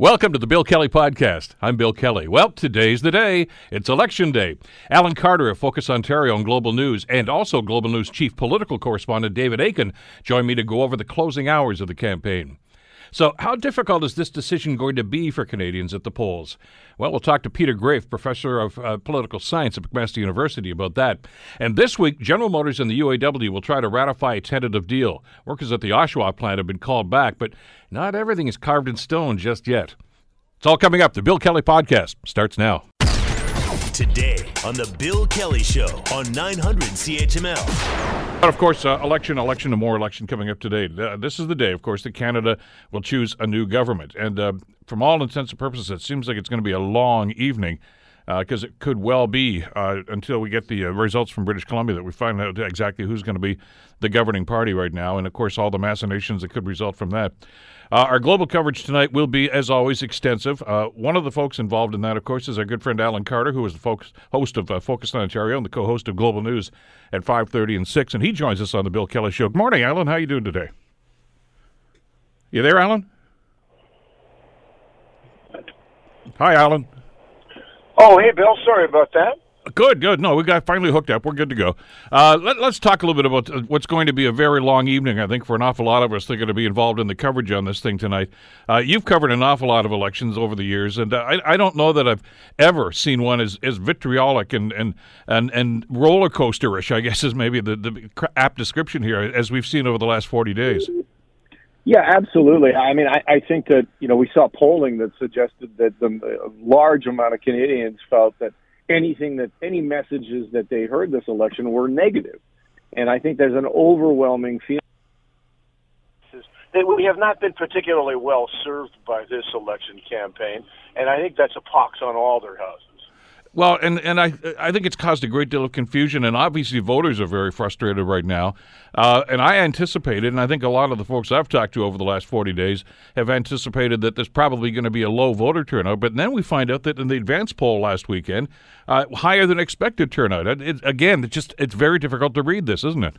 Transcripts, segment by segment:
Welcome to the Bill Kelly Podcast. I'm Bill Kelly. Well, today's the day. It's Election Day. Alan Carter of Focus Ontario on Global News and also Global News Chief Political Correspondent David Akin, join me to go over the closing hours of the campaign. So, how difficult is this decision going to be for Canadians at the polls? Well, we'll talk to Peter Graefe, professor of uh, political science at McMaster University, about that. And this week, General Motors and the UAW will try to ratify a tentative deal. Workers at the Oshawa plant have been called back, but not everything is carved in stone just yet. It's all coming up. The Bill Kelly Podcast starts now. Today on The Bill Kelly Show on 900 CHML. Of course, uh, election, election, and more election coming up today. Uh, this is the day, of course, that Canada will choose a new government. And uh, from all intents and purposes, it seems like it's going to be a long evening because uh, it could well be uh, until we get the results from British Columbia that we find out exactly who's going to be the governing party right now, and of course, all the machinations that could result from that. Uh, our global coverage tonight will be, as always, extensive. Uh, one of the folks involved in that, of course, is our good friend Alan Carter, who is the focus, host of uh, Focus on Ontario and the co-host of Global News at 5.30 and 6, and he joins us on the Bill Kelly Show. Good morning, Alan. How you doing today? You there, Alan? Hi, Alan. Oh, hey, Bill. Sorry about that. Good, good. No, we got finally hooked up. We're good to go. Uh, let, us talk a little bit about uh, what's going to be a very long evening. I think for an awful lot of us that are going to be involved in the coverage on this thing tonight. Uh, you've covered an awful lot of elections over the years, and uh, I, I, don't know that I've ever seen one as, as vitriolic and and and, and roller coasterish. I guess is maybe the, the apt description here, as we've seen over the last forty days. Yeah, absolutely. I mean, I, I think that you know we saw polling that suggested that the large amount of Canadians felt that anything that any messages that they heard this election were negative, and I think there's an overwhelming feeling that we have not been particularly well served by this election campaign, and I think that's a pox on all their houses. Well, and, and I I think it's caused a great deal of confusion, and obviously voters are very frustrated right now. Uh, and I anticipated, and I think a lot of the folks I've talked to over the last 40 days have anticipated that there's probably going to be a low voter turnout. But then we find out that in the advance poll last weekend, uh, higher than expected turnout. It, it, again, it's just it's very difficult to read this, isn't it?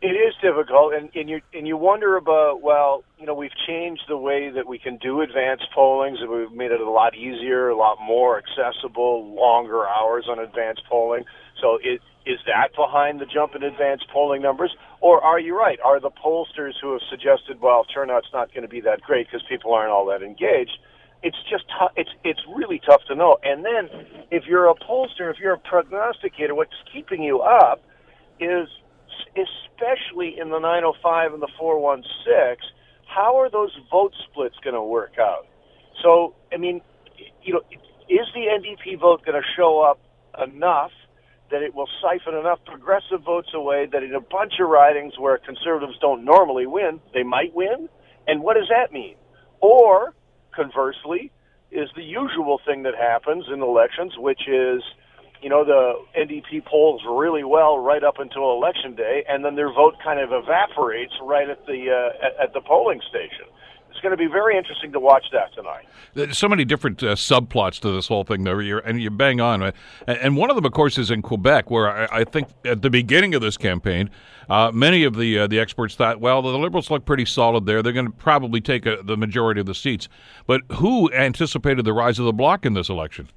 It is difficult, and, and you and you wonder about well, you know, we've changed the way that we can do advanced pollings, and we've made it a lot easier, a lot more accessible, longer hours on advanced polling. So, it, is that behind the jump in advanced polling numbers, or are you right? Are the pollsters who have suggested, well, turnout's not going to be that great because people aren't all that engaged? It's just tough. It's it's really tough to know. And then, if you're a pollster, if you're a prognosticator, what's keeping you up is especially in the 905 and the 416, how are those vote splits going to work out? So, I mean, you know, is the NDP vote going to show up enough that it will siphon enough progressive votes away that in a bunch of ridings where conservatives don't normally win, they might win? And what does that mean? Or, conversely, is the usual thing that happens in elections, which is you know, the NDP polls really well right up until election day, and then their vote kind of evaporates right at the uh, at, at the polling station. It's going to be very interesting to watch that tonight. There's so many different uh, subplots to this whole thing, though, you're, and you bang on. And one of them, of course, is in Quebec, where I, I think at the beginning of this campaign, uh, many of the uh, the experts thought, well, the Liberals look pretty solid there. They're going to probably take a, the majority of the seats. But who anticipated the rise of the bloc in this election?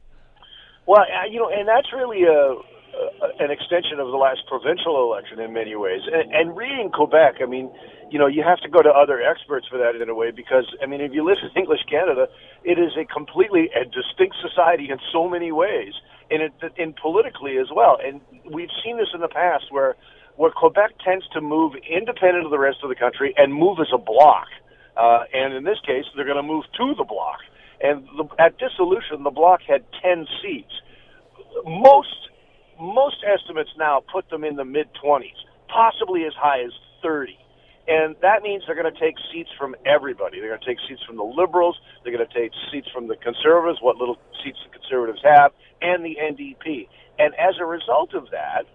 Well, you know, and that's really a, a an extension of the last provincial election in many ways. And, and reading Quebec, I mean, you know, you have to go to other experts for that in a way because, I mean, if you live in English Canada, it is a completely a distinct society in so many ways, and it, in politically as well. And we've seen this in the past where where Quebec tends to move independent of the rest of the country and move as a bloc. Uh, and in this case, they're going to move to the bloc. And the, at dissolution, the bloc had 10 seats. Most most estimates now put them in the mid 20s, possibly as high as 30. And that means they're going to take seats from everybody. They're going to take seats from the liberals. They're going to take seats from the conservatives, what little seats the conservatives have, and the NDP. And as a result of that,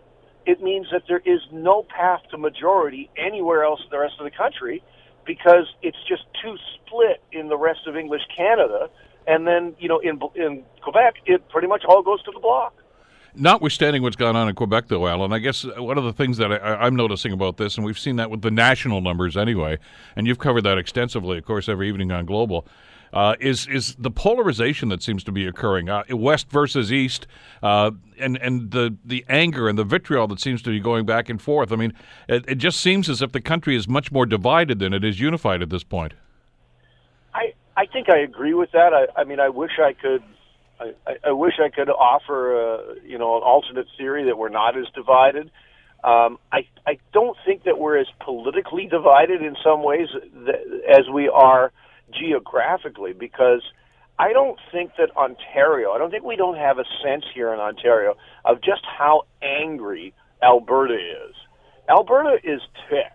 it means that there is no path to majority anywhere else in the rest of the country because it's just too split in the rest of English Canada. And then, you know, in in Quebec, it pretty much all goes to the bloc. Notwithstanding what's gone on in Quebec, though, Alan, I guess uh, one of the things that I, am noticing about this, and we've seen that with the national numbers anyway, and you've covered that extensively, of course, every evening on Global. Uh, is is the polarization that seems to be occurring, uh, west versus east, uh, and and the the anger and the vitriol that seems to be going back and forth. I mean, it, it just seems as if the country is much more divided than it is unified at this point. I I think I agree with that. I, I mean, I wish I could. I, I wish I could offer, a, you know, an alternate theory that we're not as divided. Um, I I don't think that we're as politically divided in some ways as we are geographically because I don't think that Ontario, I don't think we don't have a sense here in Ontario of just how angry Alberta is. Alberta is ticked.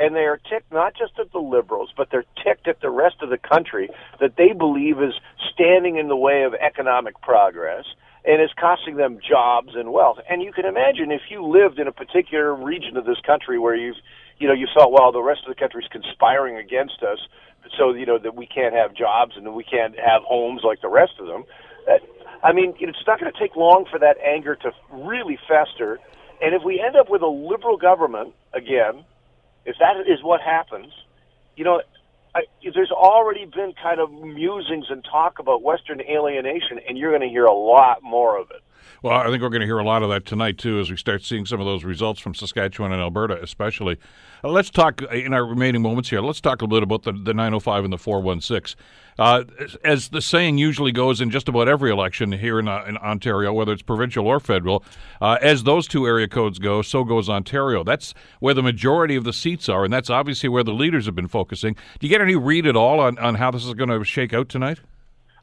And they are ticked not just at the Liberals, but they're ticked at the rest of the country that they believe is standing in the way of economic progress and is costing them jobs and wealth. And you can imagine if you lived in a particular region of this country where you've, you know, you felt, well, the rest of the country is conspiring against us, so you know that we can't have jobs and we can't have homes like the rest of them. That, I mean, it's not going to take long for that anger to really fester. And if we end up with a liberal government again, if that is what happens, you know, I, there's already been kind of musings and talk about Western alienation, and you're going to hear a lot more of it. Well, I think we're going to hear a lot of that tonight, too, as we start seeing some of those results from Saskatchewan and Alberta, especially. Uh, let's talk, uh, in our remaining moments here, let's talk a little bit about the, the 905 and the 416. Uh, as the saying usually goes in just about every election here in, uh, in Ontario, whether it's provincial or federal, uh, as those two area codes go, so goes Ontario. That's where the majority of the seats are, and that's obviously where the leaders have been focusing. Do you get any read at all on, on how this is going to shake out tonight?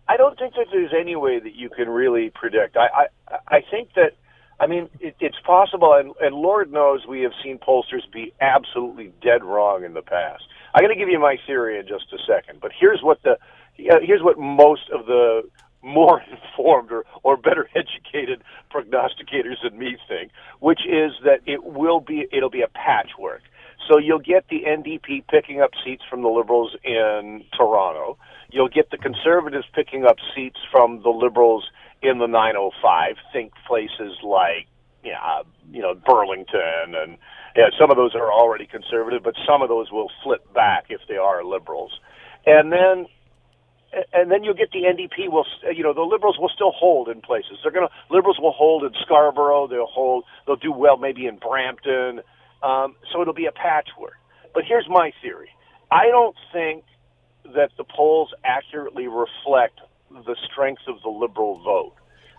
I don't think that there's any way that you can really predict. I I, I think that I mean it, it's possible, and, and Lord knows we have seen pollsters be absolutely dead wrong in the past. I'm going to give you my theory in just a second, but here's what the here's what most of the more informed or, or better educated prognosticators than me think, which is that it will be it'll be a patchwork. So you'll get the NDP picking up seats from the Liberals in Toronto. You'll get the Conservatives picking up seats from the Liberals in the 905. Think places like, yeah, you know, Burlington and yeah, some of those are already conservative, but some of those will flip back if they are liberals. And then and then you'll get the NDP will you know the liberals will still hold in places. They're going to liberals will hold in Scarborough. They'll hold. They'll do well maybe in Brampton. Um, so it'll be a patchwork. But here's my theory. I don't think that the polls accurately reflect the strength of the liberal vote.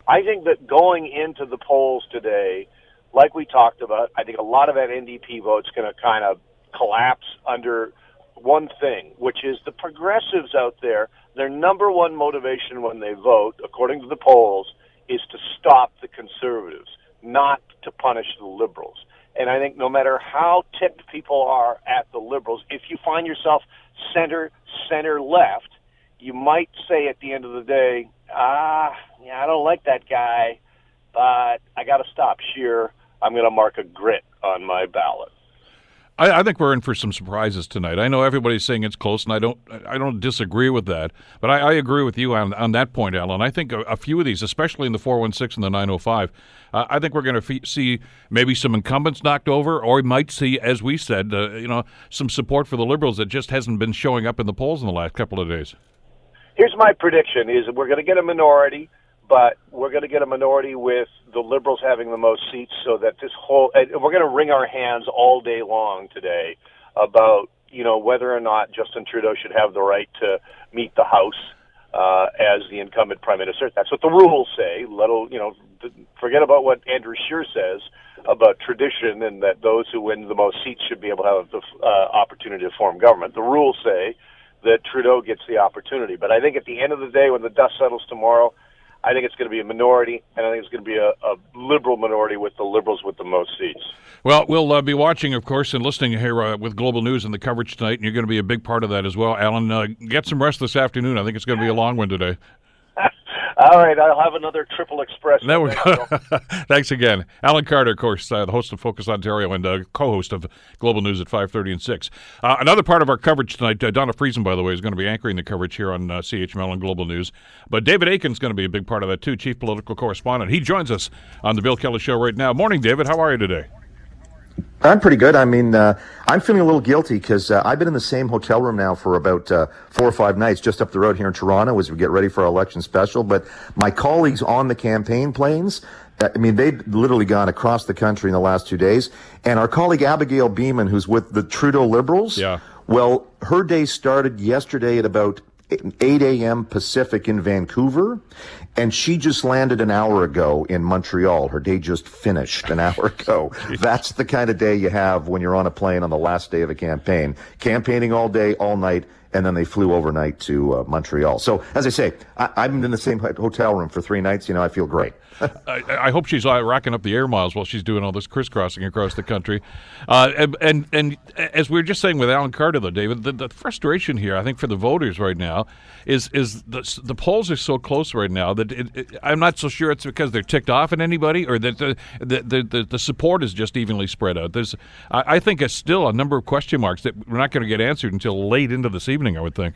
I think that going into the polls today, like we talked about, I think a lot of that NDP vote's going to kind of collapse under one thing, which is the progressives out there, their number one motivation when they vote, according to the polls, is to stop the conservatives, not to punish the liberals. And I think no matter how tipped people are at the liberals, if you find yourself center, center left, you might say at the end of the day, ah, yeah, I don't like that guy, but I got to stop Scheer. I'm going to mark a grit on my ballot. I, I, think we're in for some surprises tonight. I know everybody's saying it's close, and I don't I don't disagree with that. But I, I agree with you on on that point, Alan. I think a, a, few of these, especially in the 416 and the 905, uh, I think we're going to see maybe some incumbents knocked over, or we might see, as we said, uh, you know, some support for the Liberals that just hasn't been showing up in the polls in the last couple of days. Here's my prediction: is we're going to get a minority but we're going to get a minority with the liberals having the most seats so that this whole and we're going to wring our hands all day long today about you know whether or not Justin Trudeau should have the right to meet the House uh, as the incumbent prime minister. That's what the rules say. Let you know, forget about what Andrew Scheer says about tradition and that those who win the most seats should be able to have the uh, opportunity to form government. The rules say that Trudeau gets the opportunity. But I think at the end of the day, when the dust settles tomorrow, I think it's going to be a minority, and I think it's going to be a, a liberal minority with the liberals with the most seats. Well, we'll uh, be watching, of course, and listening here uh, with Global News and the coverage tonight, and you're going to be a big part of that as well. Alan, uh, get some rest this afternoon. I think it's going to be a long one today. All right, I'll have another triple express. There we go. Thanks again, Alan Carter, of course, uh, the host of Focus Ontario and uh, co-host of Global News at five thirty and six. Uh, another part of our coverage tonight, uh, Donna Friesen, by the way, is going to be anchoring the coverage here on uh, CHML and Global News. But David Akin's going to be a big part of that too, chief political correspondent. He joins us on the Bill Kelly Show right now. Morning, David. How are you today? I'm pretty good. I mean, uh, I'm feeling a little guilty because uh, I've been in the same hotel room now for about uh, four or five nights just up the road here in Toronto as we get ready for our election special. But my colleagues on the campaign planes, uh, I mean, they've literally gone across the country in the last two days. And our colleague Abigail Bimman, who's with the Trudeau Liberals, yeah. well, her day started yesterday at about 8 a.m. Pacific in Vancouver, and she just landed an hour ago in Montreal. Her day just finished an hour ago. That's the kind of day you have when you're on a plane on the last day of a campaign. Campaigning all day, all night, and then they flew overnight to uh, Montreal. So, as I say, I, I'm in the same hotel room for three nights. You know, I feel great. I, I, hope she's uh, racking up the air miles while she's doing all this crisscrossing across the country. Uh, and, and, and as we were just saying with Alan Carter, though, David, the, the, frustration here, I think, for the voters right now is is the, the polls are so close right now that it, it, I'm not so sure it's because they're ticked off at anybody or that the the, the, the support is just evenly spread out. There's, I, I think, it's still a number of question marks that we're not going to get answered until late into this evening. I would think.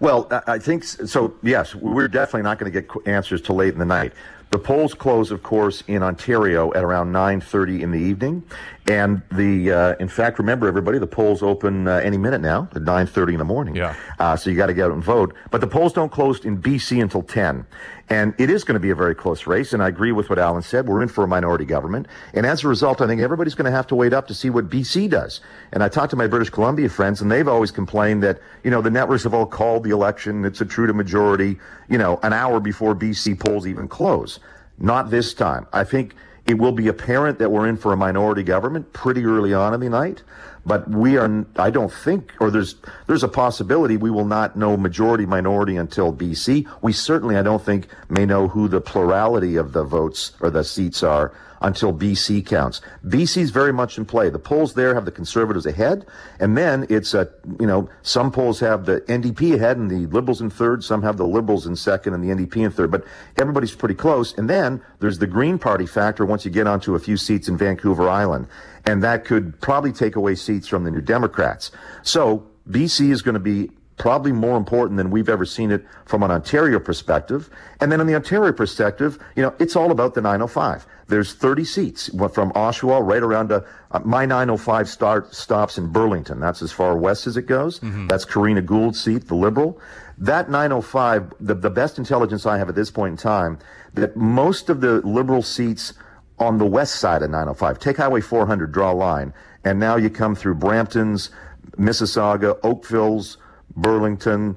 Well, I think so. Yes, we're definitely not going to get answers till late in the night. The polls close, of course, in Ontario at around 9:30 in the evening, and the uh, in fact, remember everybody, the polls open uh, any minute now at 9:30 in the morning. Yeah. Uh, so you got to get out and vote. But the polls don't close in BC until 10. And it is going to be a very close race. And I agree with what Alan said. We're in for a minority government. And as a result, I think everybody's going to have to wait up to see what BC does. And I talked to my British Columbia friends, and they've always complained that, you know, the networks have all called the election. It's a Trudeau majority, you know, an hour before BC polls even close. Not this time. I think it will be apparent that we're in for a minority government pretty early on in the night. But we are, I don't think, or there's, there's a possibility we will not know majority minority until BC. We certainly, I don't think, may know who the plurality of the votes or the seats are until BC counts. BC is very much in play. The polls there have the conservatives ahead, and then it's a you know some polls have the NDP ahead and the Liberals in third. Some have the Liberals in second and the NDP in third. But everybody's pretty close. And then there's the Green Party factor once you get onto a few seats in Vancouver Island, and that could probably take away seats from the New Democrats. So BC is going to be probably more important than we've ever seen it from an Ontario perspective. And then in the Ontario perspective, you know, it's all about the 905. There's 30 seats from Oshawa right around to uh, my 905 start stops in Burlington. That's as far west as it goes. Mm-hmm. That's Karina Gould's seat, the Liberal. That 905, the, the best intelligence I have at this point in time, that most of the Liberal seats on the west side of 905, take Highway 400, draw a line, and now you come through Brampton's, Mississauga, Oakville's, Burlington.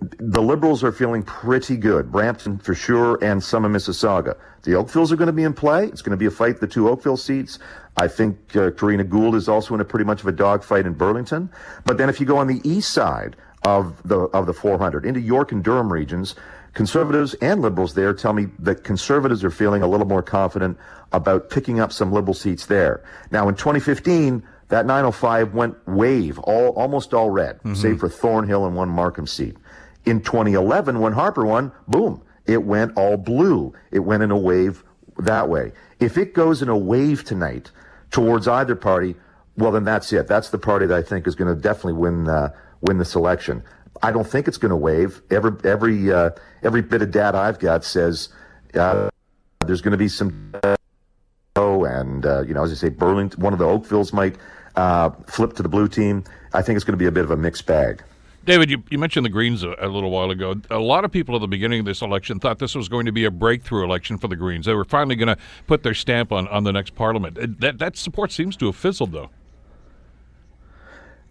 The Liberals are feeling pretty good. Brampton for sure, and some of Mississauga. The Oakvilles are going to be in play. It's going to be a fight, the two Oakville seats. I think uh, Karina Gould is also in a pretty much of a dogfight in Burlington. But then if you go on the east side of the of the 400 into York and Durham regions, conservatives and liberals there tell me that conservatives are feeling a little more confident about picking up some liberal seats there. Now in 2015, that 905 went wave, all almost all red, mm-hmm. save for Thornhill and one Markham seat. In 2011, when Harper won, boom, it went all blue. It went in a wave that way. If it goes in a wave tonight towards either party, well, then that's it. That's the party that I think is going to definitely win uh, win this election. I don't think it's going to wave. Every every uh, every bit of data I've got says uh, there's going to be some. Oh, and uh, you know, as I say, Burlington, one of the Oakvilles might uh, flip to the blue team. I think it's going to be a bit of a mixed bag. David, you, you mentioned the Greens a, a, little while ago. A lot of people at the beginning of this election thought this was going to be a breakthrough election for the Greens. They were finally going to put their stamp on, on the next parliament. That, that support seems to have fizzled, though.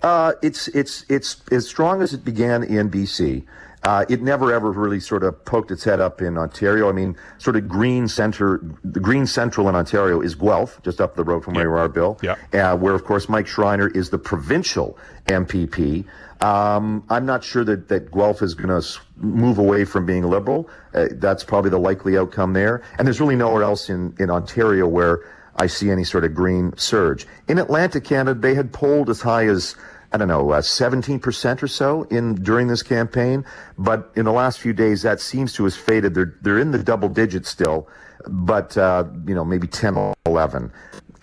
Uh, it's it's it's as strong as it began in BC. Uh, it never ever really sort of poked its head up in Ontario. I mean, sort of green center, the green central in Ontario is Guelph, just up the road from where you are, Bill. Yeah. Uh, where of course Mike Schreiner is the provincial MPP. Um, I'm not sure that, that Guelph is going to move away from being liberal. Uh, that's probably the likely outcome there. And there's really nowhere else in, in Ontario where I see any sort of green surge. In Atlantic Canada, they had polled as high as I don't know, uh, 17% or so in during this campaign. But in the last few days, that seems to have faded. They're, they're in the double digits still, but, uh, you know, maybe 10 or 11.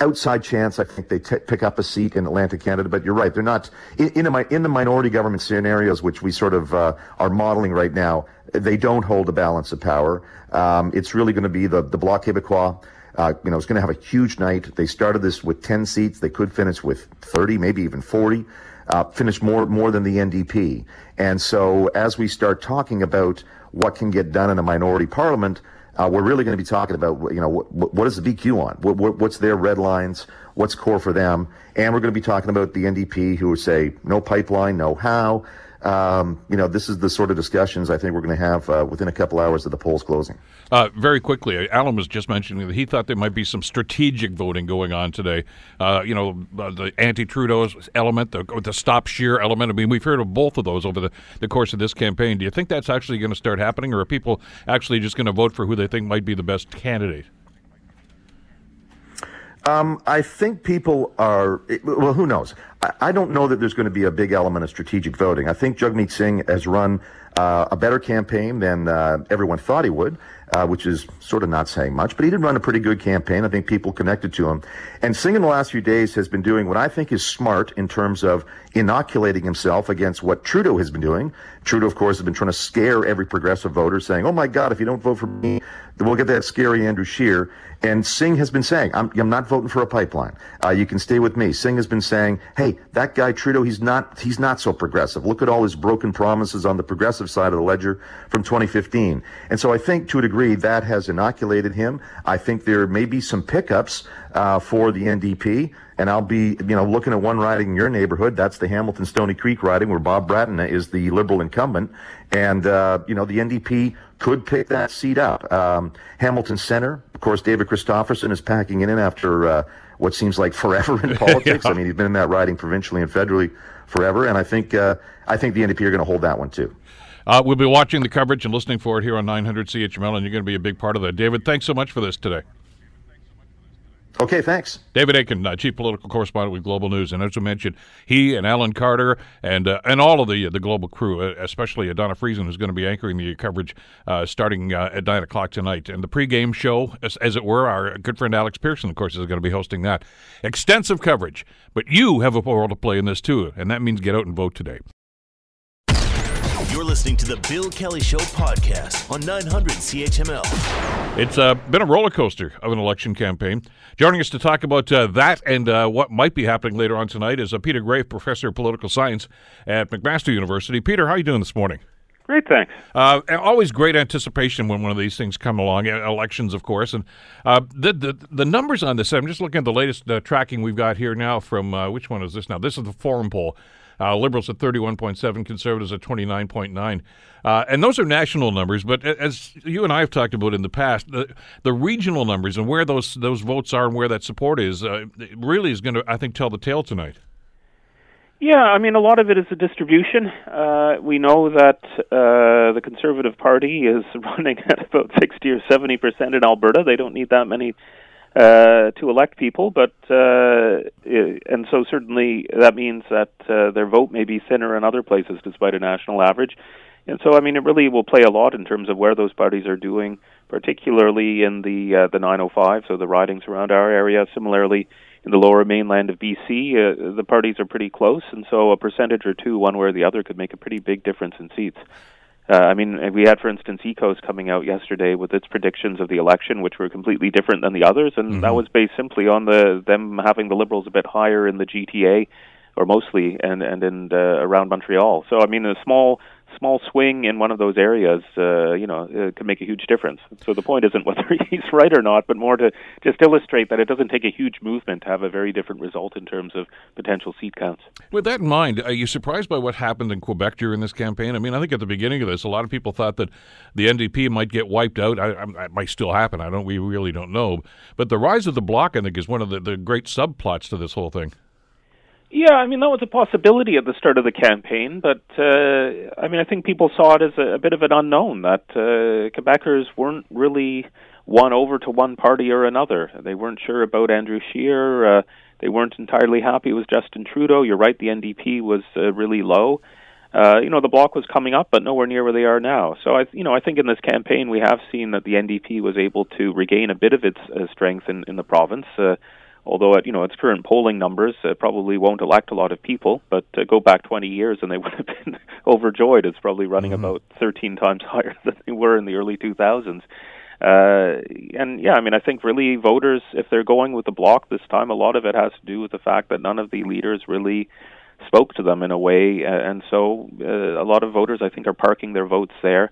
Outside chance, I think they t- pick up a seat in Atlantic Canada, but you're right. They're not in, in, a, in the minority government scenarios, which we sort of uh, are modeling right now. They don't hold a balance of power. Um, it's really going to be the, the Bloc Québécois Uh, you know, it's going to have a huge night. They started this with 10 seats. They could finish with 30, maybe even 40. Uh, finish more more than the NDP. And so, as we start talking about what can get done in a minority parliament, uh, we're really going to be talking about, you know, what, what is the BQ on? What, what, what's their red lines? What's core for them? And we're going to be talking about the NDP who would say no pipeline, no how. Um, you know, this is the sort of discussions I think we're going to have uh, within a couple hours of the polls closing. Uh, very quickly, Alan was just mentioning that he thought there might be some strategic voting going on today. Uh, you know, uh, the anti-Trudeau element, the, the stop Scheer element. I mean, we've heard of both of those over the, the course of this campaign. Do you think that's actually going to start happening, or are people actually just going to vote for who they think might be the best candidate? Um, I think people are, well, who knows? I, don't know that there's going to be a big element of strategic voting. I think Jagmeet Singh has run uh, a better campaign than uh, everyone thought he would uh, which is sort of not saying much, but he did run a pretty good campaign. I think people connected to him. And Singh in the last few days has been doing what I think is smart in terms of inoculating himself against what Trudeau has been doing. Trudeau, of course, has been trying to scare every progressive voter, saying, oh my God, if you don't vote for me, then we'll get that scary Andrew Scheer. And Singh has been saying, I'm, I'm not voting for a pipeline. Uh, you can stay with me. Singh has been saying, hey, that guy Trudeau, he's not, he's not so progressive. Look at all his broken promises on the progressive side of the ledger from 2015. And so I think to a degree that has inoculated him. I think there may be some pickups uh, for the NDP. And I'll be, you know, looking at one riding in your neighborhood. That's the Hamilton Stoney Creek riding where Bob Bratina is the Liberal incumbent. And, uh, you know, the NDP could pick that seat up. Um, Hamilton Center, of course, David Christopherson is packing it in after uh, what seems like forever in politics. yeah. I mean, he's been in that riding provincially and federally forever. And I think, uh, I think the NDP are going to hold that one too. Uh, we'll be watching the coverage and listening for it here on 900 CHML, and you're going to be a big part of that. David, thanks so much for this today. Okay, thanks. David Akin, uh, chief political correspondent with Global News, and as we mentioned, he and Alan Carter and uh, and all of the the global crew, uh, especially Donna Friesen, who's going to be anchoring the coverage uh, starting uh, at nine o'clock tonight, and the pregame show, as, as, it were, our good friend Alex Pierson, of course, is going to be hosting that. Extensive coverage, but you have a role to play in this too, and that means get out and vote today. You're listening to the Bill Kelly Show podcast on 900 CHML. It's uh, been a roller coaster of an election campaign. Joining us to talk about uh, that and uh, what might be happening later on tonight is uh, Peter Graefe, professor of political science at McMaster University. Peter, how are you doing this morning? Great, thanks. Uh, always great anticipation when one of these things come along. Elections, of course, and uh, the, the, the numbers on this. I'm just looking at the latest uh, tracking we've got here now. From uh, which one is this now? This is the Forum poll. Uh, liberals at 31.7, conservatives at 29.9. Uh, and those are national numbers, but as you and I have talked about in the past, the, the regional numbers and where those those votes are and where that support is uh, really is going to, I think, tell the tale tonight. Yeah, I mean, a lot of it is a distribution. Uh, we know that uh, the Conservative Party is running at about 60 or 70 percent in Alberta. They don't need that many uh, to elect people, but uh, and so certainly that means that uh, their vote may be thinner in other places despite a national average. And so, I mean, it really will play a lot in terms of where those parties are doing, particularly in the uh, the 905, so the ridings around our area. Similarly, in the lower mainland of BC, uh, the parties are pretty close, and so a percentage or two, one way or the other, could make a pretty big difference in seats. Uh, I mean, we had, for instance, EKOS coming out yesterday with its predictions of the election, which were completely different than the others, and mm-hmm. that was based simply on the them having the Liberals a bit higher in the GTA, or mostly, and and in uh, around Montreal. So, I mean, a small small swing in one of those areas, uh, you know, uh, can make a huge difference. So the point isn't whether he's right or not, but more to just illustrate that it doesn't take a huge movement to have a very different result in terms of potential seat counts. With that in mind, are you surprised by what happened in Quebec during this campaign? I mean, I think at the beginning of this, a lot of people thought that the NDP might get wiped out. I, I, it might still happen. I don't. We really don't know. But the rise of the bloc, I think, is one of the, the great subplots to this whole thing. Yeah, I mean that was a possibility at the start of the campaign, but uh, I mean I think people saw it as a, a bit of an unknown that uh, Quebecers weren't really won over to one party or another. They weren't sure about Andrew Scheer. Uh, they weren't entirely happy with Justin Trudeau. You're right, the NDP was uh, really low. Uh, you know, the bloc was coming up, but nowhere near where they are now. So I, you know, I think in this campaign we have seen that the NDP was able to regain a bit of its uh, strength in, in the province. Uh, although at you know its current polling numbers uh, probably won't elect a lot of people but uh, go back 20 years and they would have been overjoyed it's probably running mm-hmm. about 13 times higher than they were in the early 2000s Uh, and yeah, I mean, I think really voters, if they're going with the bloc this time, a lot of it has to do with the fact that none of the leaders really spoke to them in a way, uh, and so uh, a lot of voters, I think, are parking their votes there,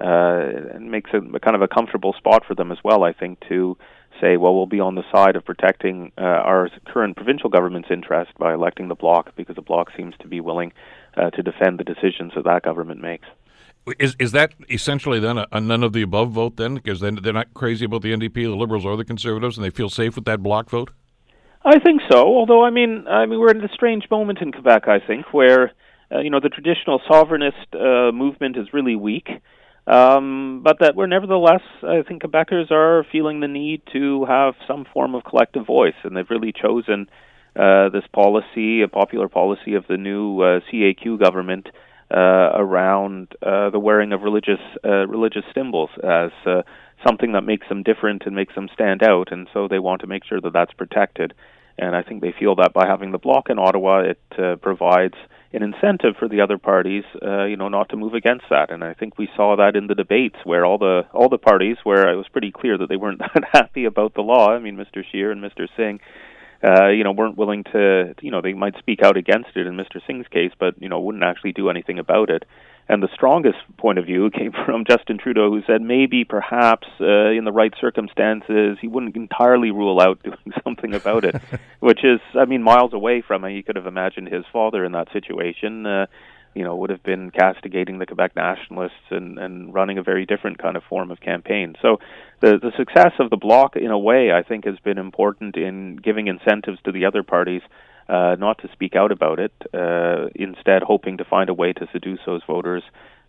uh, and makes it a kind of a comfortable spot for them as well. I think to say, well, we'll be on the side of protecting uh, our current provincial government's interest by electing the bloc because the bloc seems to be willing uh, to defend the decisions that that government makes. Is is that essentially then a, a none of the above vote then? Because then they're not crazy about the NDP, the Liberals, or the Conservatives, and they feel safe with that bloc vote. I think so. Although I mean, I mean, we're in a strange moment in Quebec. I think where uh, you know the traditional sovereignist uh, movement is really weak, um, but that we're nevertheless, I think Quebecers are feeling the need to have some form of collective voice, and they've really chosen uh, this policy, a popular policy of the new uh, CAQ government. Uh, around uh, the wearing of religious uh, religious symbols as uh, something that makes them different and makes them stand out, and so they want to make sure that that's protected. And I think they feel that by having the bloc in Ottawa, it uh, provides an incentive for the other parties, uh, you know, not to move against that. And I think we saw that in the debates where all the all the parties, where it was pretty clear that they weren't that happy about the law. I mean, Mr. Scheer and Mr. Singh, uh, you know, weren't willing to, you know, they might speak out against it in Mr. Singh's case, but you know, wouldn't actually do anything about it. And the strongest point of view came from Justin Trudeau, who said maybe, perhaps, uh, in the right circumstances, he wouldn't entirely rule out doing something about it, which is, I mean, miles away from it. You could have imagined his father in that situation. Uh, you know, would have been castigating the Quebec nationalists and, and running a very different kind of form of campaign. So, the the success of the bloc, in a way, I think, has been important in giving incentives to the other parties uh, not to speak out about it, uh, instead hoping to find a way to seduce those voters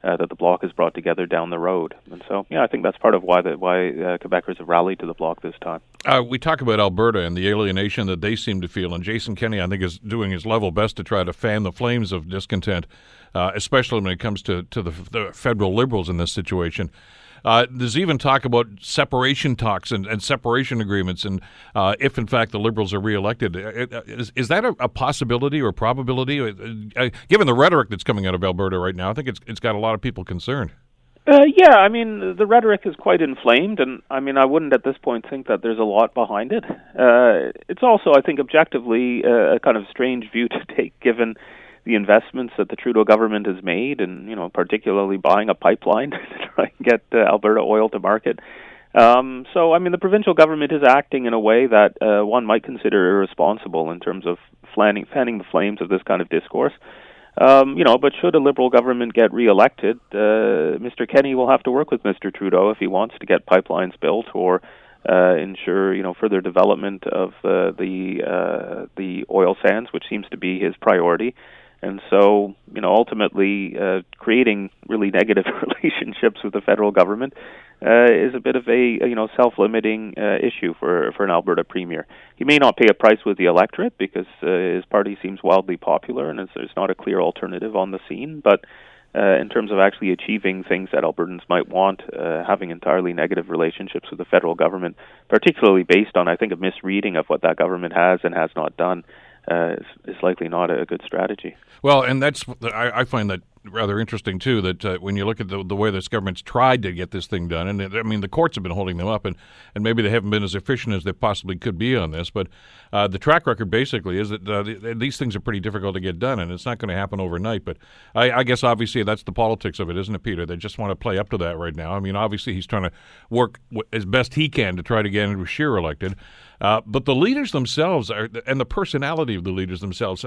uh, that the bloc has brought together down the road. And so, yeah, I think that's part of why the, why uh, Quebecers have rallied to the bloc this time. Uh, we talk about Alberta and the alienation that they seem to feel, and Jason Kenney, I think, is doing his level best to try to fan the flames of discontent, uh, especially when it comes to to the, the federal liberals in this situation. Uh, there's even talk about separation talks and, and separation agreements, and uh, if in fact the Liberals are reelected, uh, is, is that a, a possibility or probability? Uh, uh, given the rhetoric that's coming out of Alberta right now, I think it's it's got a lot of people concerned. Uh, yeah, I mean the rhetoric is quite inflamed, and I mean I wouldn't at this point think that there's a lot behind it. Uh, it's also, I think, objectively uh, a kind of strange view to take, given the investments that the Trudeau government has made, and you know, particularly buying a pipeline to try and get uh, Alberta oil to market. Um, so, I mean, the provincial government is acting in a way that uh, one might consider irresponsible in terms of fanning, fanning the flames of this kind of discourse. Um, you know, but should a liberal government get reelected, uh, Mr. Kenney will have to work with Mr. Trudeau if he wants to get pipelines built or uh, ensure you know further development of uh, the uh, the oil sands, which seems to be his priority. And so, you know, ultimately, uh, creating really negative relationships with the federal government uh, is a bit of a you know self-limiting uh, issue for for an Alberta premier. He may not pay a price with the electorate because uh, his party seems wildly popular and there's not a clear alternative on the scene, but. Uh, in terms of actually achieving things that Albertans might want, uh, having entirely negative relationships with the federal government, particularly based on, I think, a misreading of what that government has and has not done, uh, is, likely not a good strategy. Well, and that's I, I find that rather interesting too. That uh, when you look at the, the way this government's tried to get this thing done, and I mean the courts have been holding them up, and, and maybe they haven't been as efficient as they possibly could be on this. But uh, the track record basically is that uh, these things are pretty difficult to get done, and it's not going to happen overnight. But I, I, guess obviously that's the politics of it, isn't it, Peter? They just want to play up to that right now. I mean, obviously he's trying to work as best he can to try to get Andrew elected. Uh, but the leaders themselves are, and the personality of the leaders themselves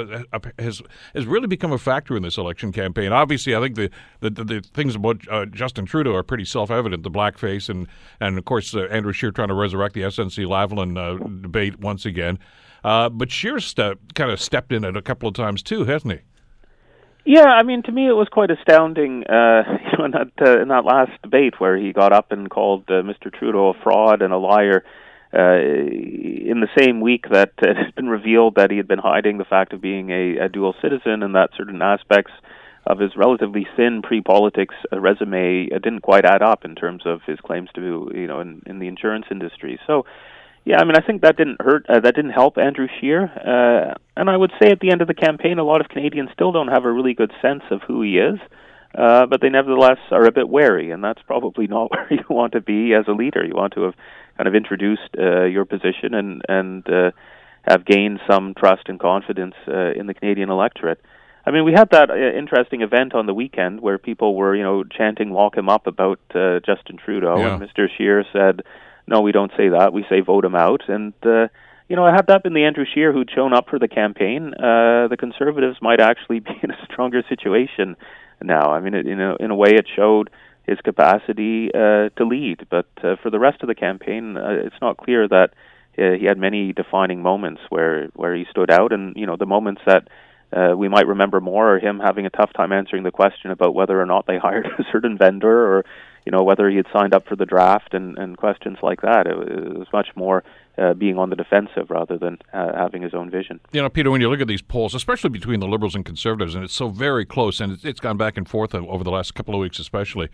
has has really become a factor in this election campaign. Obviously, I think the the, the, the things about uh, Justin Trudeau are pretty self evident. The blackface and and of course uh, Andrew Scheer trying to resurrect the SNC Lavalin uh, debate once again. Uh, but Scheer's kind of stepped in it a couple of times too, hasn't he? Yeah, I mean, to me, it was quite astounding, uh, you know, in that uh, in that last debate where he got up and called uh, Mr. Trudeau a fraud and a liar, uh, in the same week that it had been revealed that he had been hiding the fact of being a, a dual citizen and that certain aspects of his relatively thin pre-politics uh, resume uh, didn't quite add up in terms of his claims to you know in, in the insurance industry. So, yeah, I mean, I think that didn't hurt. Uh, that didn't help Andrew Scheer. Uh, and I would say at the end of the campaign, a lot of Canadians still don't have a really good sense of who he is. Uh, but they nevertheless are a bit wary, and that's probably not where you want to be as a leader. You want to have kind of introduced uh, your position and and uh, have gained some trust and confidence uh, in the Canadian electorate. I mean, we had that uh, interesting event on the weekend where people were, you know, chanting "Lock him up" about uh, Justin Trudeau, Yeah. and Mr. Scheer said, "No, we don't say that. We say vote him out." And uh, you know, had that been the Andrew Scheer who'd shown up for the campaign, uh, the Conservatives might actually be in a stronger situation now. I mean, it, in a in a way, it showed his capacity uh, to lead. But uh, for the rest of the campaign, uh, it's not clear that uh, he had many defining moments where where he stood out, and you know, the moments that. Uh, we might remember more are him having a tough time answering the question about whether or not they hired a certain vendor or you know whether he had signed up for the draft and, and questions like that. It, was much more uh, being on the defensive rather than uh, having his own vision. You know, Peter, when you look at these polls, especially between the Liberals and Conservatives, and it's so very close, and it's, it's gone back and forth over the last couple of weeks, especially.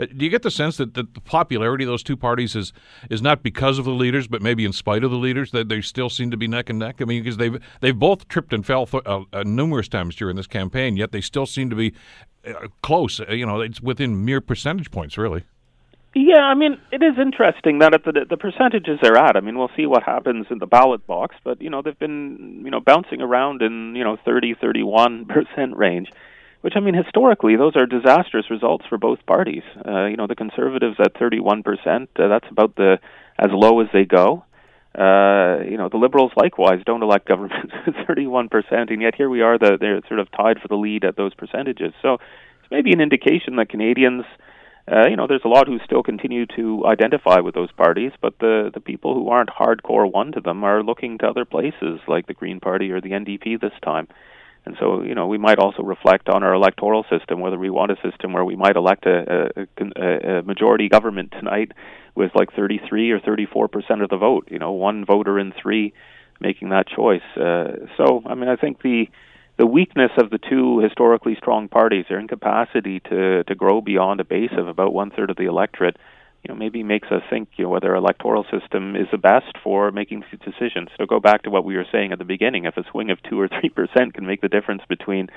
Uh, do you get the sense that, that the popularity of those two parties is is not because of the leaders, but maybe in spite of the leaders, that they still seem to be neck and neck? I mean, because they've they've both tripped and fell th- uh, uh, numerous times during this campaign, yet they still seem to be uh, close. Uh, you know, it's within mere percentage points, really. Yeah, I mean, it is interesting that at the the percentages they're at. I mean, we'll see what happens in the ballot box, but you know, they've been you know bouncing around in you know thirty, thirty-one percent range, which I mean, historically, those are disastrous results for both parties. Uh, you know, the Conservatives at thirty one percent. Uh, that's about the as low as they go. Uh, you know, the Liberals likewise don't elect governments at thirty one percent, and yet here we are. The, they're sort of tied for the lead at those percentages. So it's maybe an indication that Canadians uh, you know, there's a lot who still continue to identify with those parties, but the the people who aren't hardcore one to them are looking to other places like the Green Party or the NDP this time. And so, you know, we might also reflect on our electoral system, whether we want a system where we might elect a, a, a majority government tonight with like 33 or 34 percent of the vote. You know, one voter in three making that choice. Uh, so, I mean, I think the the weakness of the two historically strong parties, their incapacity to to grow beyond a base of about one third of the electorate, you know, maybe makes us think, you know, whether electoral system is the best for making these decisions. So go back to what we were saying at the beginning: if a swing of two or three percent can make the difference between,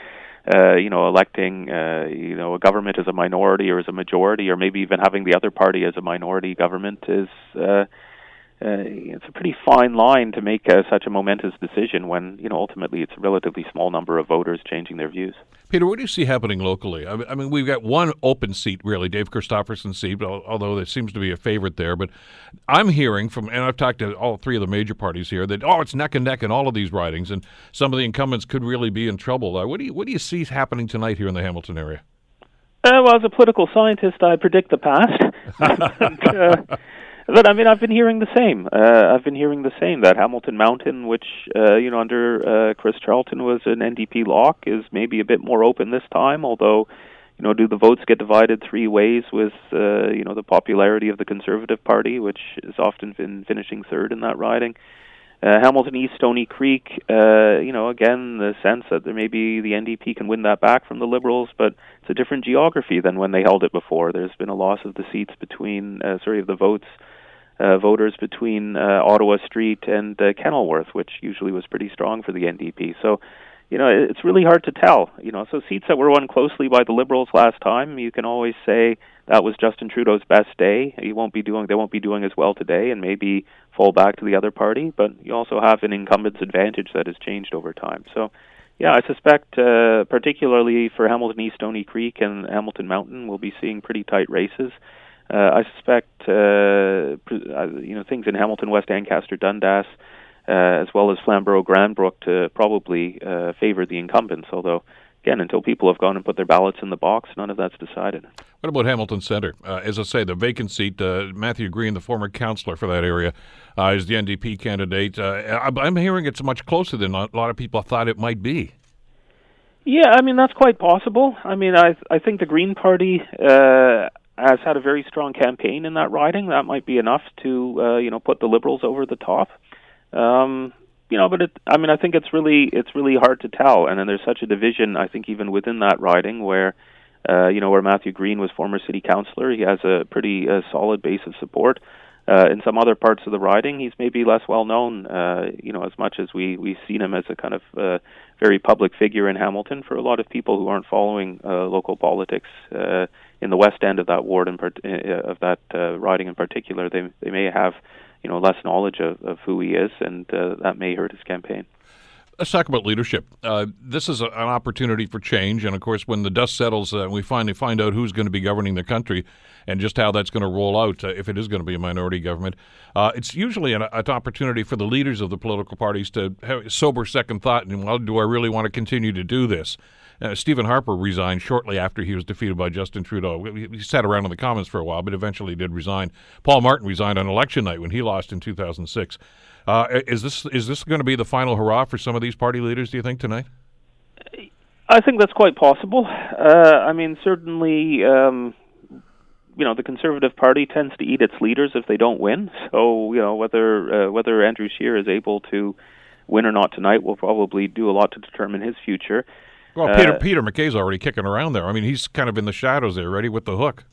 uh, you know, electing, uh, you know, a government as a minority or as a majority, or maybe even having the other party as a minority government, is uh, uh, it's a pretty fine line to make uh, such a momentous decision when you know ultimately it's a relatively small number of voters changing their views. Peter, what do you see happening locally? I mean, I mean we've got one open seat, really, Dave Christopherson's seat, although there seems to be a favorite there. But I'm hearing from, and I've talked to all three of the major parties here, that oh, it's neck and neck in all of these ridings, and some of the incumbents could really be in trouble. Uh, what do you what do you see happening tonight here in the Hamilton area? Uh, well, as a political scientist, I predict the past. and, uh, but I mean, I've been hearing the same. Uh, I've been hearing the same that Hamilton Mountain, which uh, you know under uh, Chris Charlton was an NDP lock, is maybe a bit more open this time. Although, you know, do the votes get divided three ways with uh, you know the popularity of the Conservative Party, which has often been finishing third in that riding? Uh, Hamilton East, Stoney Creek, uh, you know, again, the sense that there maybe the NDP can win that back from the Liberals, but it's a different geography than when they held it before. There's been a loss of the seats between, uh, sorry, of the votes, uh, voters between uh, Ottawa Street and uh, Kenilworth, which usually was pretty strong for the NDP. So, you know, it's really hard to tell. You know, so seats that were won closely by the Liberals last time, you can always say that was Justin Trudeau's best day. He won't be doing they won't be doing as well today, and maybe fall back to the other party. But you also have an incumbent's advantage that has changed over time. So, yeah, I suspect, uh, particularly for Hamilton East, Stoney Creek, and Hamilton Mountain, we'll be seeing pretty tight races. Uh, I suspect, uh, you know, things in Hamilton West, Ancaster, Dundas, uh, as well as Flamborough, Glanbrook, to probably uh, favor the incumbents. Although, again, until people have gone and put their ballots in the box, none of that's decided. What about Hamilton Centre? Uh, as I say, the vacant seat, uh, Matthew Green, the former councillor for that area, uh, is the NDP candidate. Uh, I'm hearing it's much closer than a lot of people thought it might be. Yeah, I mean that's quite possible. I mean, I I think the Green Party uh, has had a very strong campaign in that riding. That might be enough to uh, you know put the Liberals over the top. Um, you know, but it, I mean, I think it's really it's really hard to tell. And then there's such a division. I think even within that riding where. Uh, you know, where Matthew Green was former city councillor, he has a pretty uh, solid base of support. Uh, in some other parts of the riding, he's maybe less well known. Uh, you know, as much as we we've seen him as a kind of uh, very public figure in Hamilton, for a lot of people who aren't following uh, local politics uh, in the west end of that ward in part- uh, of that uh, riding in particular, they they may have you know less knowledge of, of who he is, and uh, that may hurt his campaign. Let's talk about leadership. Uh, this is a, an opportunity for change, and of course, when the dust settles, uh, we finally find out who's going to be governing the country and just how that's going to roll out uh, if it is going to be a minority government. Uh, it's usually an, an, opportunity for the leaders of the political parties to have sober second thought and, well, do I really want to continue to do this? Uh, Stephen Harper resigned shortly after he was defeated by Justin Trudeau. He sat around in the Commons for a while, but eventually did resign. Paul Martin resigned on election night when he lost in 2006. Uh, is this is this going to be the final hurrah for some of these party leaders? Do you think tonight? I think that's quite possible. Uh, I mean, certainly, um, you know, the Conservative Party tends to eat its leaders if they don't win. So, you know, whether uh, whether Andrew Scheer is able to win or not tonight will probably do a lot to determine his future. Well, Peter uh, Peter MacKay's already kicking around there. I mean, he's kind of in the shadows there, ready with the hook.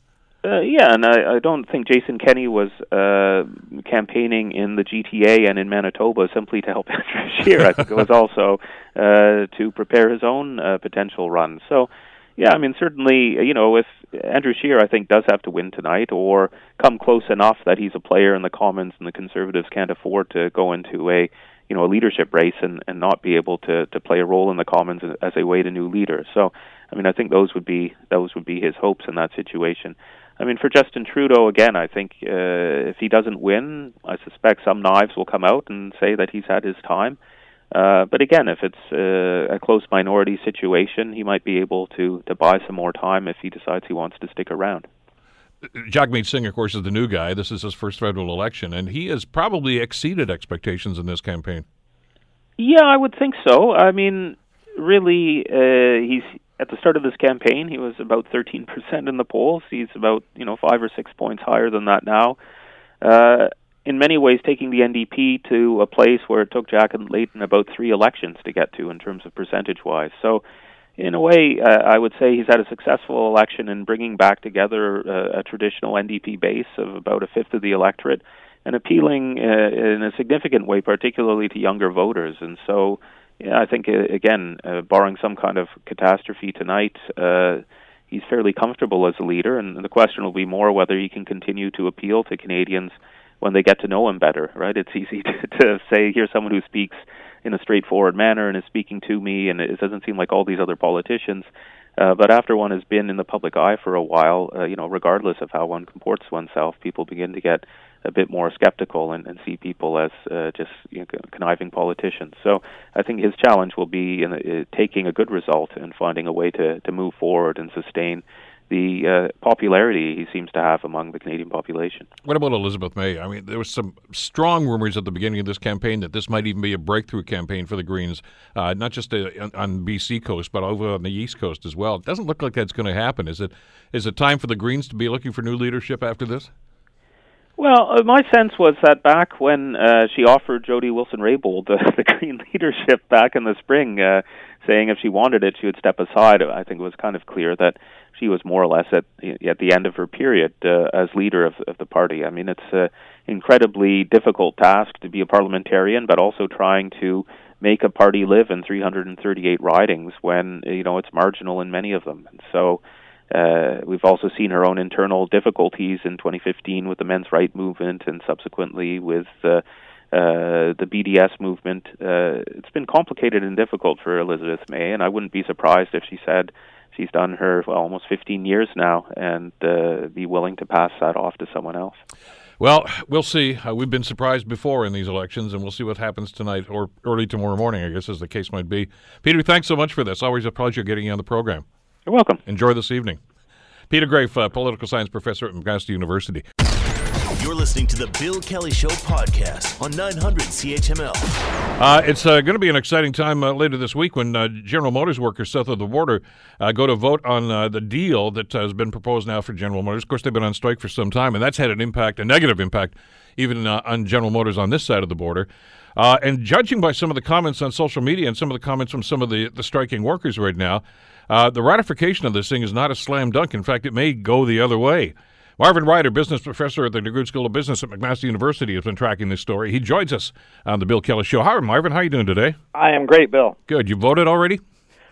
Uh, yeah, and I, I don't think Jason Kenney was uh, campaigning in the GTA and in Manitoba simply to help Andrew Scheer. I think it was also uh, to prepare his own uh, potential run. So, yeah, I mean, certainly, uh, you know, if Andrew Scheer, I think, does have to win tonight or come close enough that he's a player in the Commons and the Conservatives can't afford to go into a you know a leadership race and and not be able to to play a role in the Commons as they wait a new leader. So, I mean, I think those would be those would be his hopes in that situation. I mean, for Justin Trudeau, again, I think uh, if he doesn't win, I suspect some knives will come out and say that he's had his time. Uh, but again, if it's uh, a close minority situation, he might be able to to buy some more time if he decides he wants to stick around. Jagmeet Singh, of course, is the new guy. This is his first federal election, and he has probably exceeded expectations in this campaign. Yeah, I would think so. I mean, really, uh, he's at the start of this campaign, he was about 13% in the polls. He's about, you know, five or six points higher than that now. Uh, in many ways, taking the NDP to a place where it took Jack and Layton about three elections to get to in terms of percentage wise. So, in a way, uh, I would say he's had a successful election in bringing back together uh, a traditional NDP base of about a fifth of the electorate and appealing uh, in a significant way, particularly to younger voters. And so, yeah, I think uh, again, uh, barring some kind of catastrophe tonight, uh, he's fairly comfortable as a leader, and the question will be more whether he can continue to appeal to Canadians when they get to know him better. Right? It's easy to, to say here's someone who speaks in a straightforward manner and is speaking to me, and it doesn't seem like all these other politicians. Uh, but after one has been in the public eye for a while, uh, you know, regardless of how one comports oneself, people begin to get a bit more skeptical and, and see people as uh, just you know, conniving politicians. So I think his challenge will be in uh, taking a good result and finding a way to, to move forward and sustain the uh, popularity he seems to have among the Canadian population. What about Elizabeth May? I mean, there was some strong rumors at the beginning of this campaign that this might even be a breakthrough campaign for the Greens, uh, not just uh, on BC coast, but over on the East Coast as well. It doesn't look like that's going to happen. Is it? Is it time for the Greens to be looking for new leadership after this? Well, uh, my sense was that back when uh, she offered Jody Wilson-Raybould the, the Green leadership back in the spring, uh, saying if she wanted it, she would step aside. I think it was kind of clear that she was more or less at at the end of her period uh, as leader of, of the party. I mean, it's an incredibly difficult task to be a parliamentarian, but also trying to make a party live in 338 ridings when you know it's marginal in many of them. And so uh, we've also seen her own internal difficulties in 2015 with the men's right movement and subsequently with uh, uh, the BDS movement. Uh, it's been complicated and difficult for Elizabeth May, and I wouldn't be surprised if she said she's done her well, almost 15 years now and uh, be willing to pass that off to someone else. Well, we'll see. Uh, we've been surprised before in these elections, and we'll see what happens tonight or early tomorrow morning, I guess, as the case might be. Peter, thanks so much for this. Always a pleasure getting you on the program. You're welcome. Enjoy this evening. Peter Graefe, uh, political science professor at McMaster University. You're listening to the Bill Kelly Show podcast on 900 CHML. Uh, it's uh, going to be an exciting time uh, later this week when uh, General Motors workers south of the border uh, go to vote on uh, the deal that has been proposed now for General Motors. Of course, they've been on strike for some time, and that's had an impact, a negative impact, even on General Motors on this side of the border. and judging by some of the comments on social media and some of the comments from some of the, the striking workers right now, the ratification of this thing is not a slam dunk. In fact, it may go the other way. Marvin Ryder, business professor at the DeGroote School of Business at McMaster University, has been tracking this story. He joins us on the Bill Kelly Show. Hi, Marvin. How are you doing today? I am great, Bill. Good. You voted already?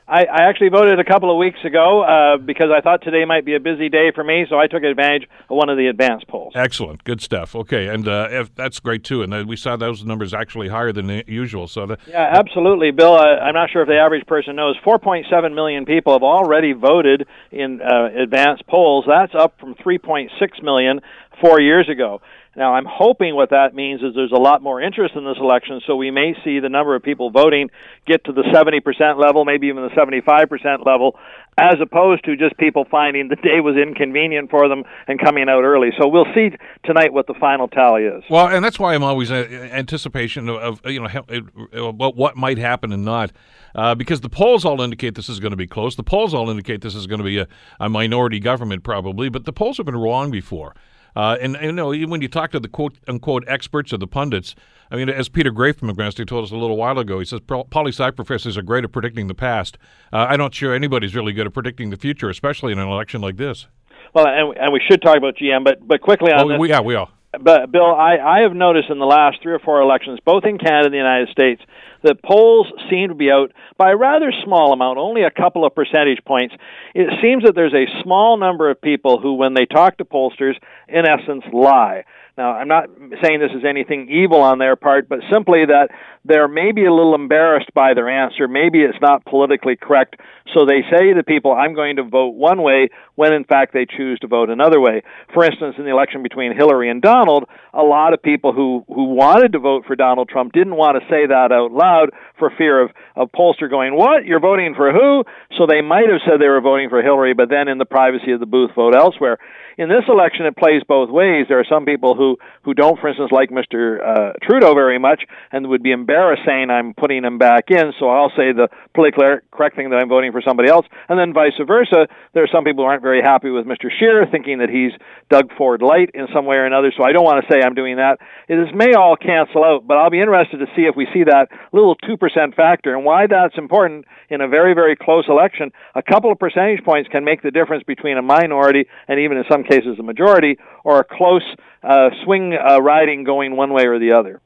I, I actually voted a couple of weeks ago uh, because I thought today might be a busy day for me, so I took advantage of one of the advance polls. Excellent, good stuff. Okay, and uh, if, that's great too. And uh, we saw those numbers actually higher than usual. So the, yeah, absolutely, Bill. Uh, I'm not sure if the average person knows. 4.7 million people have already voted in uh, advance polls. That's up from 3.6 million four years ago. Now, I'm hoping what that means is there's a lot more interest in this election, so we may see the number of people voting get to the 70% level, maybe even the 75% level, as opposed to just people finding the day was inconvenient for them and coming out early. So we'll see tonight what the final tally is. Well, and that's why I'm always in uh, anticipation of, you know uh, what might happen and not. Uh, because the polls all indicate this is going to be close. The polls all indicate this is going to be a, a minority government, probably, but the polls have been wrong before. Uh, and, and, you know, when you talk to the quote unquote experts or the pundits, I mean, as Peter Graefe from McMaster told us a little while ago, he says poli sci professors are great at predicting the past. Uh, I'm not sure anybody's really good at predicting the future, especially in an election like this. Well, and, and we should talk about GM, but but quickly on oh, this. Yeah, we are but Bill, I, I have noticed in the last three or four elections, both in Canada and the United States, that polls seem to be out by a rather small amount, only a couple of percentage points. It seems that there's a small number of people who, when they talk to pollsters, in essence lie. Now, I'm not saying this is anything evil on their part, but simply that they're maybe a little embarrassed by their answer. Maybe it's not politically correct. So they say to people, I'm going to vote one way when in fact they choose to vote another way. For instance, in the election between Hillary and Donald, a lot of people who, who wanted to vote for Donald Trump didn't want to say that out loud for fear of, of pollster going, What? You're voting for who? So they might have said they were voting for Hillary, but then in the privacy of the booth vote elsewhere. In this election, it plays both ways. There are some people who, who don't, for instance, like Mr. Uh, Trudeau very much and would be embarrassed saying I'm putting him back in, so I'll say the politically correct thing that I'm voting for somebody else. And then vice versa, there are some people who aren't very happy with Mr. Scheer, thinking that he's Doug Ford light in some way or another, so I don't want to say I'm doing that. It may all cancel out, but I'll be interested to see if we see that little 2% factor and why that's important in a very, very close election. A couple of percentage points can make the difference between a minority and even in some cases a majority or a close uh, swing uh, riding going one way or the other.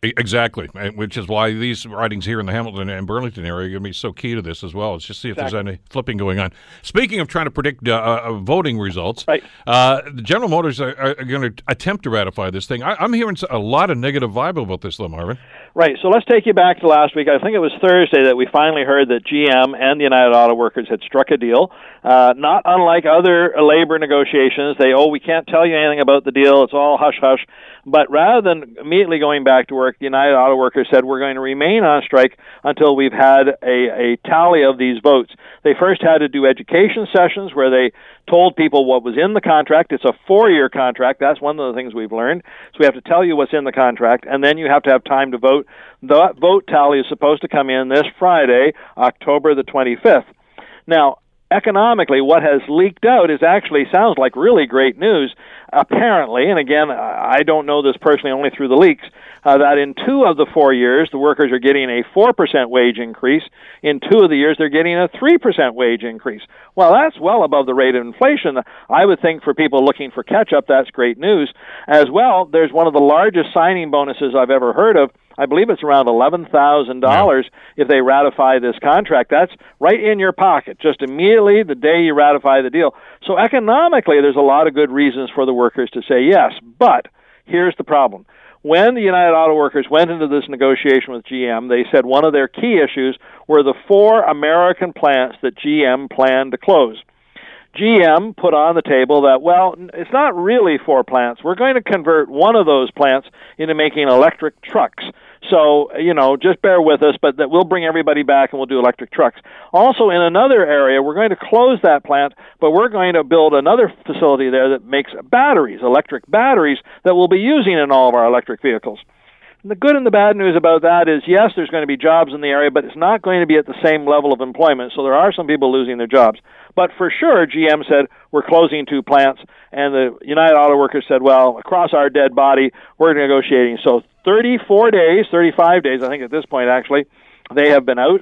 Exactly, which is why these ridings here in the Hamilton and Burlington area are going to be so key to this as well. Let's just see if exactly. there's any flipping going on. Speaking of trying to predict uh, uh, voting results, right. uh, the General Motors are, are, going to attempt to ratify this thing. I, am hearing a lot of negative vibe about this, though, Marvin. Right. So let's take you back to last week. I think it was Thursday that we finally heard that GM and the United Auto Workers had struck a deal. Uh, not unlike other labor negotiations, they oh we can't tell you anything about the deal. It's all hush hush. But rather than immediately going back to work, the United Auto Workers said we're going to remain on strike until we've had a, a tally of these votes. They first had to do education sessions where they told people what was in the contract. It's a four year contract. That's one of the things we've learned. So we have to tell you what's in the contract, and then you have to have time to vote. The vote tally is supposed to come in this Friday, October the 25th. Now, economically, what has leaked out is actually sounds like really great news. Apparently, and again, I don't know this personally, only through the leaks, uh, that in two of the four years, the workers are getting a 4% wage increase. In two of the years, they're getting a 3% wage increase. Well, that's well above the rate of inflation. I would think for people looking for catch up, that's great news. As well, there's one of the largest signing bonuses I've ever heard of I believe it's around eleven thousand yeah. dollars if they ratify this contract. That's right in your pocket, just immediately the day you ratify the deal. So economically, there's a lot of good reasons for the workers to say yes. But here's the problem. When the United Auto Workers went into this negotiation with GM, they said one of their key issues were the four American plants that GM planned to close. GM put on the table that, well, it's not really four plants. We're going to convert one of those plants into making electric trucks. So, you know, just bear with us, but that we'll bring everybody back and we'll do electric trucks. Also, in another area, we're going to close that plant, but we're going to build another facility there that makes batteries, electric batteries, that we'll be using in all of our electric vehicles. And the good and the bad news about that is yes, there's going to be jobs in the area, but it's not going to be at the same level of employment. So there are some people losing their jobs. But for sure, GM said, we're closing two plants. And the United Auto Workers said, well, across our dead body, we're negotiating. So 34 days, 35 days, I think at this point, actually, they have been out.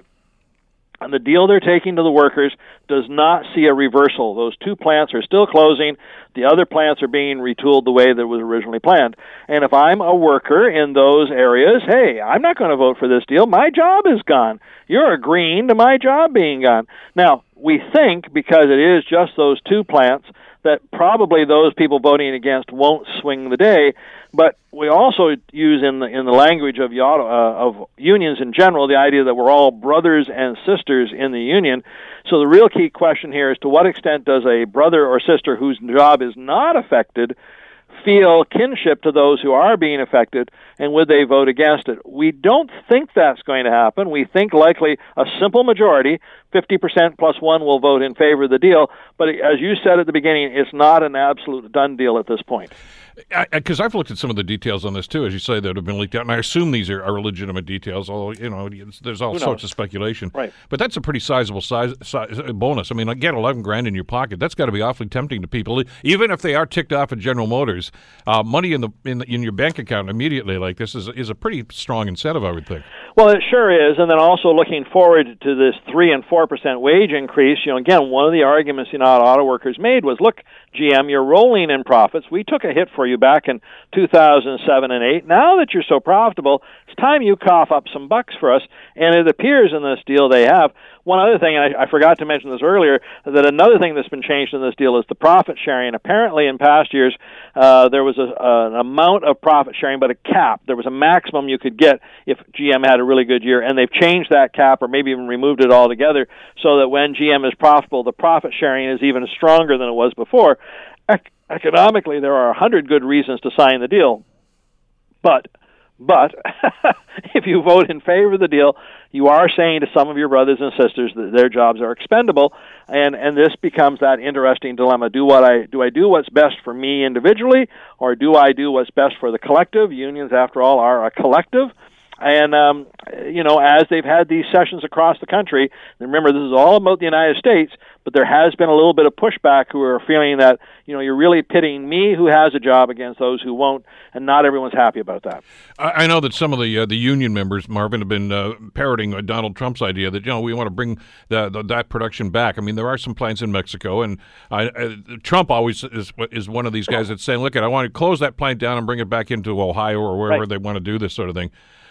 And the deal they're taking to the workers does not see a reversal. Those two plants are still closing. The other plants are being retooled the way that was originally planned. And if I'm a worker in those areas, hey, I'm not going to vote for this deal. My job is gone. You're agreeing to my job being gone. Now, we think because it is just those two plants that probably those people voting against won't swing the day. But we also use in the in the language of uh, of unions in general the idea that we're all brothers and sisters in the union. So the real key question here is to what extent does a brother or sister whose job is not affected feel kinship to those who are being affected, and would they vote against it? We don't think that's going to happen. We think likely a simple majority, 50% plus one, will vote in favor of the deal. But as you said at the beginning, it's not an absolute done deal at this point because I've looked at some of the details on this too, as you say, that have been leaked out, and I assume these are, are legitimate details. Although you know, there's all sorts of speculation. Right. But that's a pretty sizable size, size uh, bonus. I mean, get eleven grand in your pocket. That's got to be awfully tempting to people, even if they are ticked off at General Motors. Uh, money in the, in the in your bank account immediately like this is is a pretty strong incentive, I would think. Well, it sure is, and then also looking forward to this three and four percent wage increase. You know, again, one of the arguments you know auto workers made was, look, GM, you're rolling in profits. We took a hit for you back in 2007 and 8. Now that you're so profitable, it's time you cough up some bucks for us. And it appears in this deal they have. One other thing, and I, I forgot to mention this earlier, that another thing that's been changed in this deal is the profit sharing. Apparently, in past years, uh, there was a, an amount of profit sharing, but a cap. There was a maximum you could get if GM had a really good year, and they've changed that cap or maybe even removed it altogether so that when GM is profitable, the profit sharing is even stronger than it was before. Ec- economically, there are a hundred good reasons to sign the deal, but but if you vote in favor of the deal, you are saying to some of your brothers and sisters that their jobs are expendable, and and this becomes that interesting dilemma: do what I do I do what's best for me individually, or do I do what's best for the collective? Unions, after all, are a collective. And um, you know, as they've had these sessions across the country, remember this is all about the United States, but there has been a little bit of pushback who are feeling that you know you're really pitting me who has a job against those who won't, and not everyone's happy about that. I know that some of the uh, the union members, Marvin, have been uh, parroting uh, Donald Trump's idea that you know we want to bring the, the, that production back. I mean, there are some plants in Mexico, and Trump always is is one of these guys that's saying, "Look, at I want to close that plant down and bring it back into Ohio or wherever right. they want to do this sort of thing."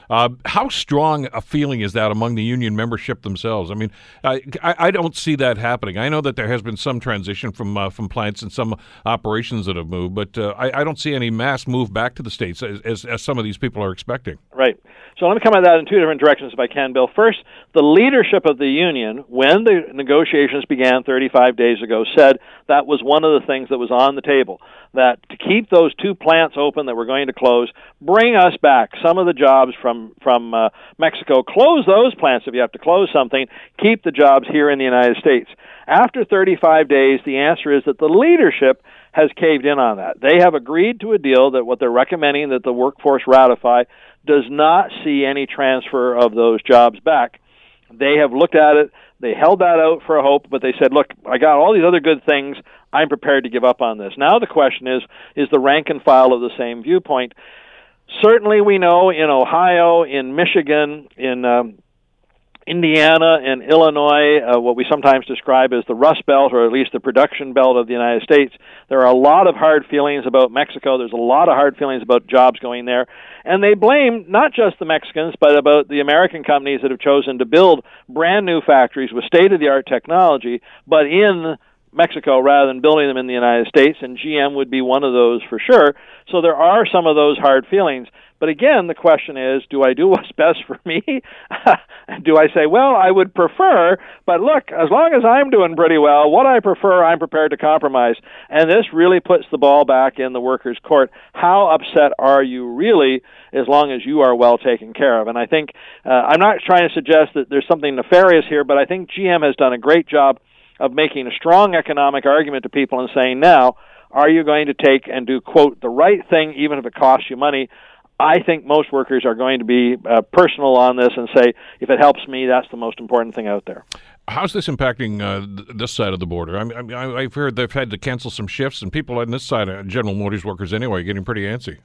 Uh, how strong a feeling is that among the union membership themselves? I mean, I, I, don't see that happening. I know that there has been some transition from uh, from plants and some operations that have moved, but uh, I, I, don't see any mass move back to the states as, as, as, some of these people are expecting. Right. So let me come at that in two different directions, if I can, Bill. First, the leadership of the union, when the negotiations began 35 days ago, said that was one of the things that was on the table. That to keep those two plants open that we're going to close, bring us back some of the jobs from from uh, Mexico. Close those plants if you have to close something. Keep the jobs here in the United States. After 35 days, the answer is that the leadership has caved in on that. They have agreed to a deal that what they're recommending that the workforce ratify does not see any transfer of those jobs back. They have looked at it. They held that out for a hope, but they said, "Look, I got all these other good things. I'm prepared to give up on this." Now the question is: Is the rank and file of the same viewpoint? Certainly, we know in Ohio, in Michigan, in um, Indiana and Illinois, uh, what we sometimes describe as the Rust Belt, or at least the production belt of the United States, there are a lot of hard feelings about Mexico. There's a lot of hard feelings about jobs going there. And they blame not just the Mexicans, but about the American companies that have chosen to build brand new factories with state of the art technology, but in Mexico rather than building them in the United States, and GM would be one of those for sure. So there are some of those hard feelings. But again, the question is, do I do what's best for me? do I say, well, I would prefer, but look, as long as I'm doing pretty well, what I prefer, I'm prepared to compromise. And this really puts the ball back in the workers' court. How upset are you really as long as you are well taken care of? And I think, uh, I'm not trying to suggest that there's something nefarious here, but I think GM has done a great job of making a strong economic argument to people and saying, now, are you going to take and do, quote, the right thing even if it costs you money? I think most workers are going to be uh, personal on this and say, if it helps me, that's the most important thing out there. How's this impacting uh, this side of the border? I mean, I've heard they've had to cancel some shifts, and people on this side, uh, General Motors workers anyway, getting pretty antsy.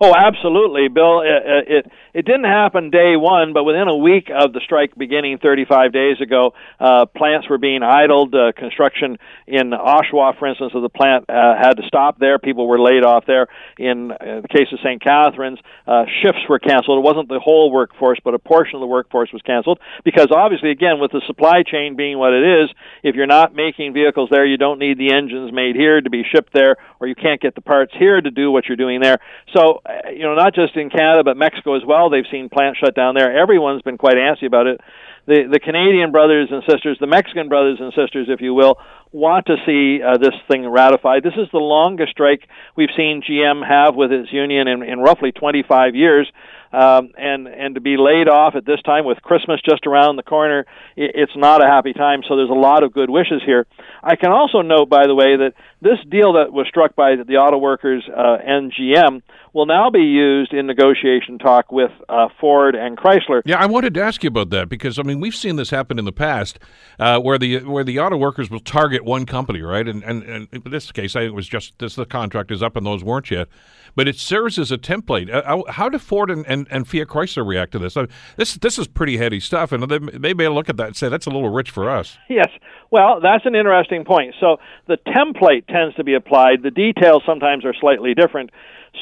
Oh, absolutely, Bill. It, it it didn't happen day one, but within a week of the strike beginning 35 days ago, uh, plants were being idled. Uh, construction in Oshawa, for instance, of the plant uh, had to stop there. People were laid off there. In, in the case of St. Catharines, uh, shifts were canceled. It wasn't the whole workforce, but a portion of the workforce was canceled because obviously, again, with the supply chain being what it is, if you're not making vehicles there, you don't need the engines made here to be shipped there, or you can't get the parts here to do what you're doing there. So uh, Uh, you know, not just in Canada, but Mexico as well. They've seen plants shut down there. Everyone's been quite antsy about it. The the Canadian brothers and sisters, the Mexican brothers and sisters, if you will, want to see uh, this thing ratified. This is the longest strike we've seen GM have with its union in, in roughly 25 years. Um, and and to be laid off at this time with Christmas just around the corner, it, it's not a happy time. So there's a lot of good wishes here. I can also note, by the way, that this deal that was struck by the auto workers uh, and GM will now be used in negotiation talk with uh, Ford and Chrysler. Yeah, I wanted to ask you about that because I mean we've seen this happen in the past, uh, where the where the auto workers will target one company, right? And, and and in this case, I think it was just this the contract is up and those weren't yet, but it serves as a template. Uh, how do Ford and, and, and Fiat Chrysler react to this? I this this is pretty heady stuff, and they, they may look at that and say that's a little rich for us. Yes, well, that's an interesting point. So the template tends to be applied. The details sometimes are slightly different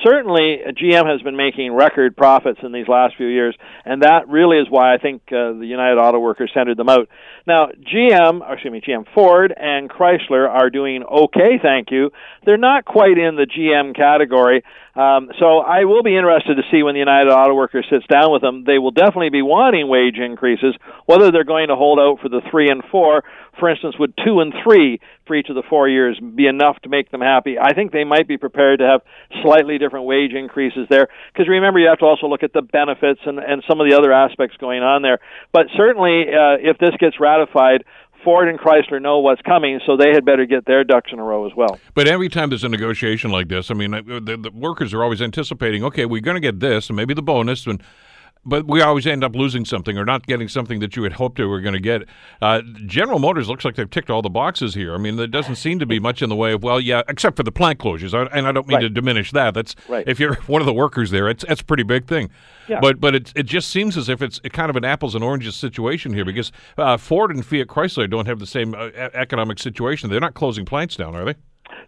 certainly GM has been making record profits in these last few years, and that really is why I think uh, the United Auto Workers tendered them out. Now, GM, excuse me, GM Ford and Chrysler are doing okay, thank you. They're not quite in the GM category. Um, so I will be interested to see when the United Auto Workers sits down with them. They will definitely be wanting wage increases. Whether they're going to hold out for the three and four, for instance, would two and three for each of the four years be enough to make them happy? I think they might be prepared to have slightly different wage increases there. Because remember, you have to also look at the benefits and, and some of the other aspects going on there. But certainly, uh, if this gets ratified, Ford and Chrysler know what's coming, so they had better get their ducks in a row as well. But every time there's a negotiation like this, I mean, uh, the, the workers are always anticipating, okay, we're going to get this, and maybe the bonus, and but we always end up losing something or not getting something that you had hoped we were going to get. Uh, General Motors looks like they've ticked all the boxes here. I mean, there doesn't seem to be much in the way of well, yeah, except for the plant closures, and I don't mean right. to diminish that. That's right. if you're one of the workers there, it's that's a pretty big thing. Yeah. But but it it just seems as if it's kind of an apples and oranges situation here because uh, Ford and Fiat Chrysler don't have the same uh, economic situation. They're not closing plants down, are they?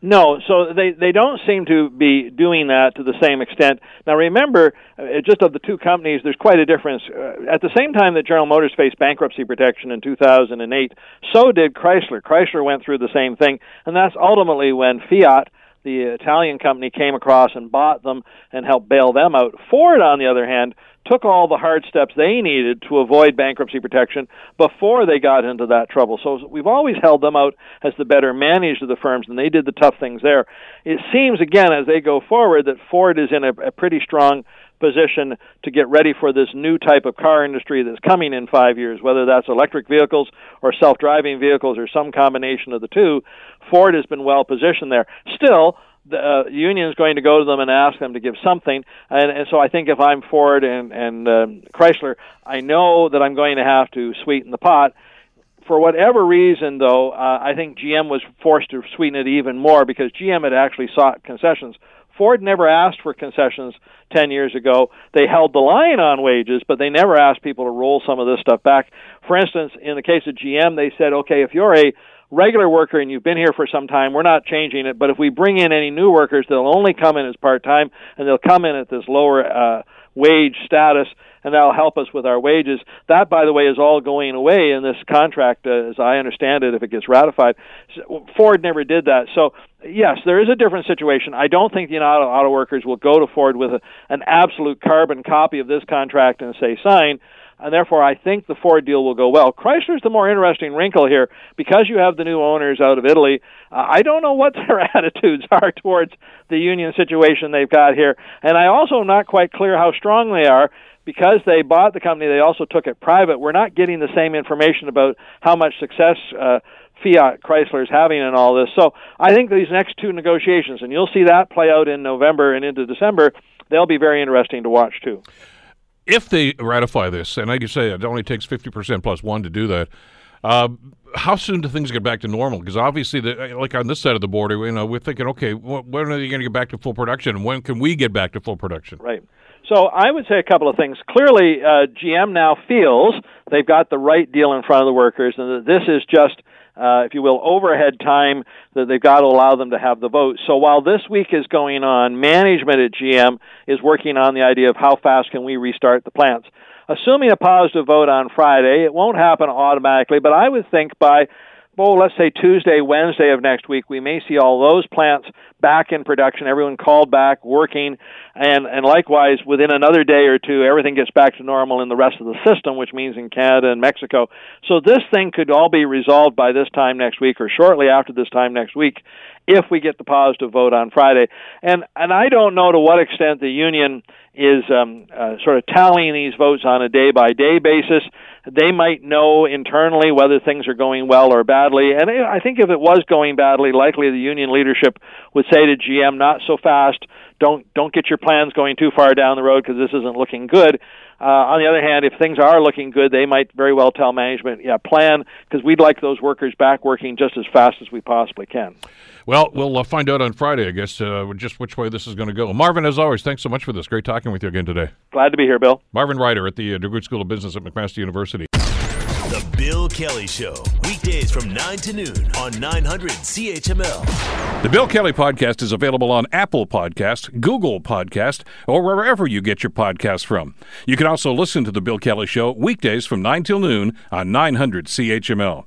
No, so they they don't seem to be doing that to the same extent. Now remember, uh, just of the two companies, there's quite a difference. Uh, at the same time that General Motors faced bankruptcy protection in 2008, so did Chrysler. Chrysler went through the same thing, and that's ultimately when Fiat the Italian company came across and bought them and helped bail them out. Ford, on the other hand, took all the hard steps they needed to avoid bankruptcy protection before they got into that trouble. So we've always held them out as the better managed of the firms, and they did the tough things there. It seems, again, as they go forward, that Ford is in a, a pretty strong position to get ready for this new type of car industry that's coming in five years, whether that's electric vehicles or self driving vehicles or some combination of the two. Ford has been well positioned there. Still, the uh, union is going to go to them and ask them to give something. And, and so I think if I'm Ford and, and um, Chrysler, I know that I'm going to have to sweeten the pot. For whatever reason, though, uh, I think GM was forced to sweeten it even more because GM had actually sought concessions. Ford never asked for concessions 10 years ago. They held the line on wages, but they never asked people to roll some of this stuff back. For instance, in the case of GM, they said, okay, if you're a regular worker and you've been here for some time, we're not changing it. But if we bring in any new workers, they'll only come in as part time and they'll come in at this lower uh, wage status, and that'll help us with our wages. That, by the way, is all going away in this contract, uh, as I understand it, if it gets ratified. Ford never did that. So, yes, there is a different situation. I don't think the United Auto Workers will go to Ford with a, an absolute carbon copy of this contract and say sign and therefore I think the Ford deal will go well. Chrysler's the more interesting wrinkle here because you have the new owners out of Italy. Uh, I don't know what their attitudes are towards the union situation they've got here, and I also am not quite clear how strong they are because they bought the company. They also took it private. We're not getting the same information about how much success. Uh, Fiat Chrysler is having in all this. So I think these next two negotiations, and you'll see that play out in November and into December, they'll be very interesting to watch too if they ratify this, and like you say, it only takes 50% plus one to do that, Uh, how soon do things get back to normal? Because obviously, the, like on this side of the border, you know, we're thinking, okay, wh- when are they going to get back to full production? When can we get back to full production? Right. So I would say a couple of things. Clearly, uh, GM now feels they've got the right deal in front of the workers, and that this is just, uh, if you will, overhead time that they've got to allow them to have the vote. So while this week is going on, management at GM is working on the idea of how fast can we restart the plants. Assuming a positive vote on Friday, it won't happen automatically, but I would think by oh, let's say Tuesday, Wednesday of next week, we may see all those plants back in production, everyone called back, working, and, and likewise, within another day or two, everything gets back to normal in the rest of the system, which means in Canada and Mexico. So this thing could all be resolved by this time next week or shortly after this time next week if we get the positive vote on Friday. And, and I don't know to what extent the union is um, uh, sort of tallying these votes on a day by day basis. They might know internally whether things are going well or badly. And I think if it was going badly, likely the union leadership would say to GM, not so fast. Don't don't get your plans going too far down the road because this isn't looking good. Uh, on the other hand, if things are looking good, they might very well tell management, yeah, plan because we'd like those workers back working just as fast as we possibly can. Well, we'll uh, find out on Friday, I guess, uh, just which way this is going to go. Marvin, as always, thanks so much for this. Great talking with you again today. Glad to be here, Bill. Marvin Ryder at the uh, DeGroote School of Business at McMaster University. The Bill Kelly Show, weekdays from 9 to noon on 900 CHML. The Bill Kelly Podcast is available on Apple Podcast, Google Podcast, or wherever you get your podcasts from. You can also listen to The Bill Kelly Show weekdays from 9 till noon on 900 CHML.